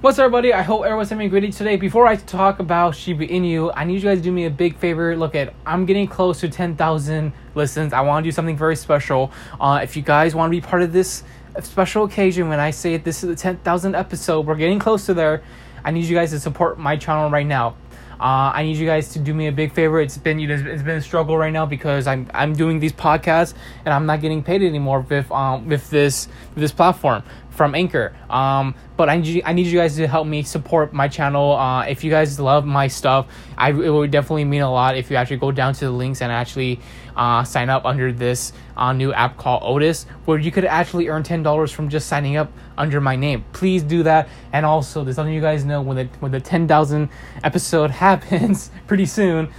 What's up, everybody? I hope everyone's having a great day today. Before I talk about Shiba Inu, I need you guys to do me a big favor. Look at, I'm getting close to 10,000 listens. I want to do something very special. Uh, if you guys want to be part of this special occasion, when I say this is the 10,000 episode, we're getting close to there. I need you guys to support my channel right now. Uh, I need you guys to do me a big favor. It's been you know, it's been a struggle right now because I'm I'm doing these podcasts and I'm not getting paid anymore with um with this with this platform from Anchor. Um, but I need you, I need you guys to help me support my channel. Uh, if you guys love my stuff, I it would definitely mean a lot if you actually go down to the links and actually uh, sign up under this uh, new app called Otis, where you could actually earn ten dollars from just signing up under my name. Please do that. And also, just letting you guys know when the when the ten thousand episode happens pretty soon,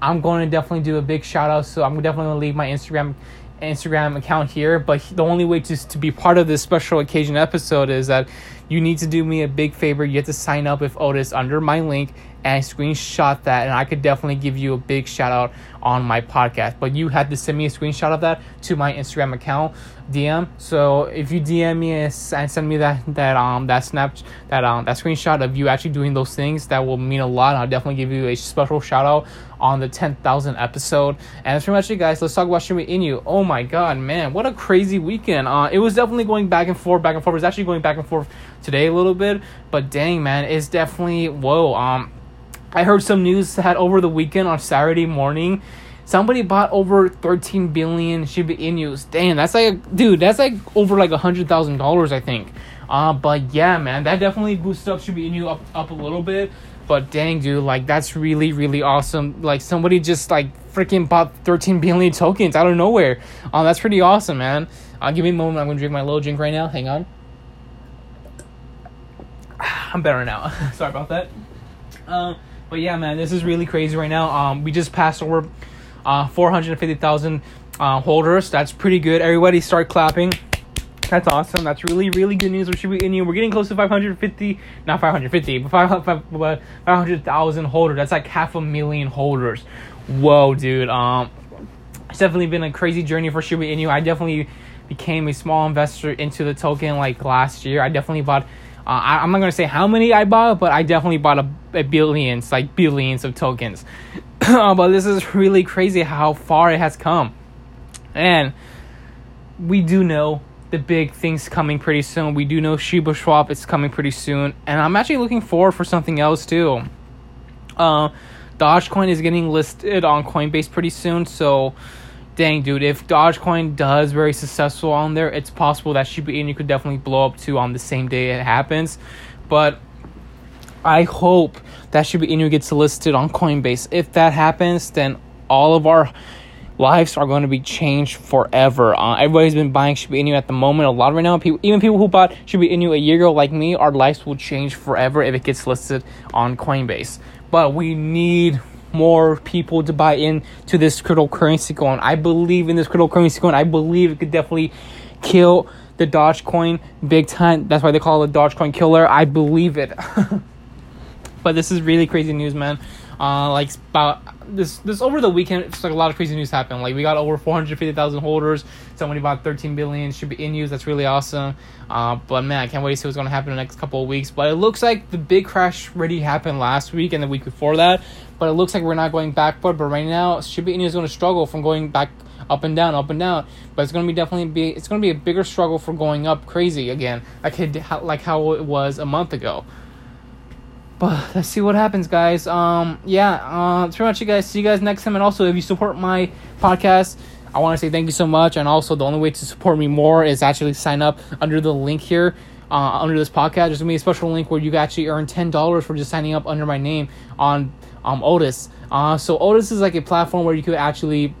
I'm going to definitely do a big shout out. So I'm definitely going to leave my Instagram Instagram account here, but the only way to, to be part of this special occasion episode is that you need to do me a big favor. You have to sign up with Otis under my link and I screenshot that, and I could definitely give you a big shout out on my podcast. But you had to send me a screenshot of that to my Instagram account DM. So if you DM me and send me that that um that snap that um that screenshot of you actually doing those things, that will mean a lot. I'll definitely give you a special shout out on the 10,000 episode. And that's pretty much it, guys. Let's talk about Shiba Inu. Oh my god, man, what a crazy weekend. Uh, it was definitely going back and forth, back and forth. It was actually going back and forth today a little bit, but dang, man, it's definitely whoa. Um, I heard some news that over the weekend on Saturday morning, somebody bought over 13 billion Shiba Inus. Damn, that's like, dude, that's like over like a hundred thousand dollars, I think. Uh, but yeah, man, that definitely boosted up Shiba Inu up up a little bit. But dang, dude, like that's really really awesome. Like somebody just like freaking bought 13 billion tokens out of nowhere. Um, that's pretty awesome, man. Uh, give me a moment. I'm gonna drink my little drink right now. Hang on. I'm better now. Sorry about that. Uh, but yeah, man, this is really crazy right now. Um, we just passed over uh, 450,000 uh, holders. That's pretty good. Everybody start clapping. That's awesome. That's really, really good news. We should be in here. We're getting close to 550, not 550, but 500,000 holders. That's like half a million holders. Whoa, dude. Um, it's definitely been a crazy journey for Shiba Inu. I definitely became a small investor into the token like last year. I definitely bought. Uh, I, am not gonna say how many I bought, but I definitely bought a, a billions, like billions of tokens. but this is really crazy how far it has come, and we do know the big things coming pretty soon. We do know Shiba Swap is coming pretty soon, and I'm actually looking forward for something else too. Uh, Dogecoin is getting listed on Coinbase pretty soon, so dang, dude, if Dogecoin does very successful on there, it's possible that Shiba Inu could definitely blow up too on the same day it happens. But I hope that Shiba Inu gets listed on Coinbase. If that happens, then all of our lives are going to be changed forever. Uh, everybody's been buying Shiba Inu at the moment a lot right now. People, even people who bought Shiba Inu a year ago, like me, our lives will change forever if it gets listed on Coinbase. But we need more people to buy into this cryptocurrency coin. I believe in this cryptocurrency coin. I believe it could definitely kill the Dogecoin big time. That's why they call it the Dogecoin killer. I believe it. but this is really crazy news, man. Uh, like about this this over the weekend, it's like a lot of crazy news happened. Like we got over four hundred fifty thousand holders. Somebody bought thirteen billion. Shiba Inus. That's really awesome. Uh, but man, I can't wait to see what's gonna happen in the next couple of weeks. But it looks like the big crash already happened last week and the week before that. But it looks like we're not going backward. But right now, Shiba Inu is going to struggle from going back up and down, up and down. But it's going to be definitely be it's going to be a bigger struggle for going up crazy again, like it, like how it was a month ago. But let's see what happens, guys. Um, yeah, uh, pretty much you guys. See you guys next time. And also, if you support my podcast, I want to say thank you so much. And also, the only way to support me more is actually sign up under the link here. Uh, under this podcast, there's gonna be a special link where you actually earn ten dollars for just signing up under my name on um Otis. Uh, so Otis is like a platform where you could actually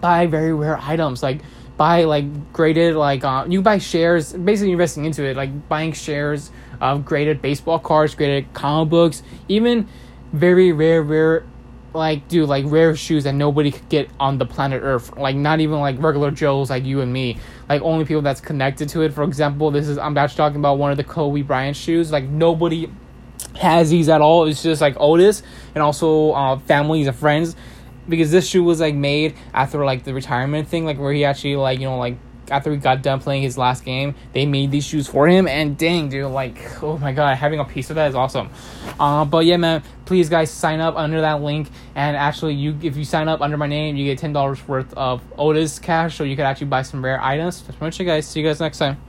buy very rare items, like buy like graded like uh, you buy shares, basically investing into it, like buying shares of graded baseball cards, graded comic books, even very rare, rare, like dude, like rare shoes that nobody could get on the planet Earth. Like not even like regular Joes like you and me. Like only people that's connected to it. For example, this is I'm actually talking about one of the Kobe Bryant shoes. Like nobody has these at all. It's just like Otis and also uh, families and friends because this shoe was like made after like the retirement thing, like where he actually like you know like after he got done playing his last game, they made these shoes for him. And dang, dude, like, oh my god, having a piece of that is awesome. Uh, but yeah, man, please guys sign up under that link. And actually, you if you sign up under my name, you get ten dollars worth of Otis cash, so you could actually buy some rare items. That's much guys. See you guys next time.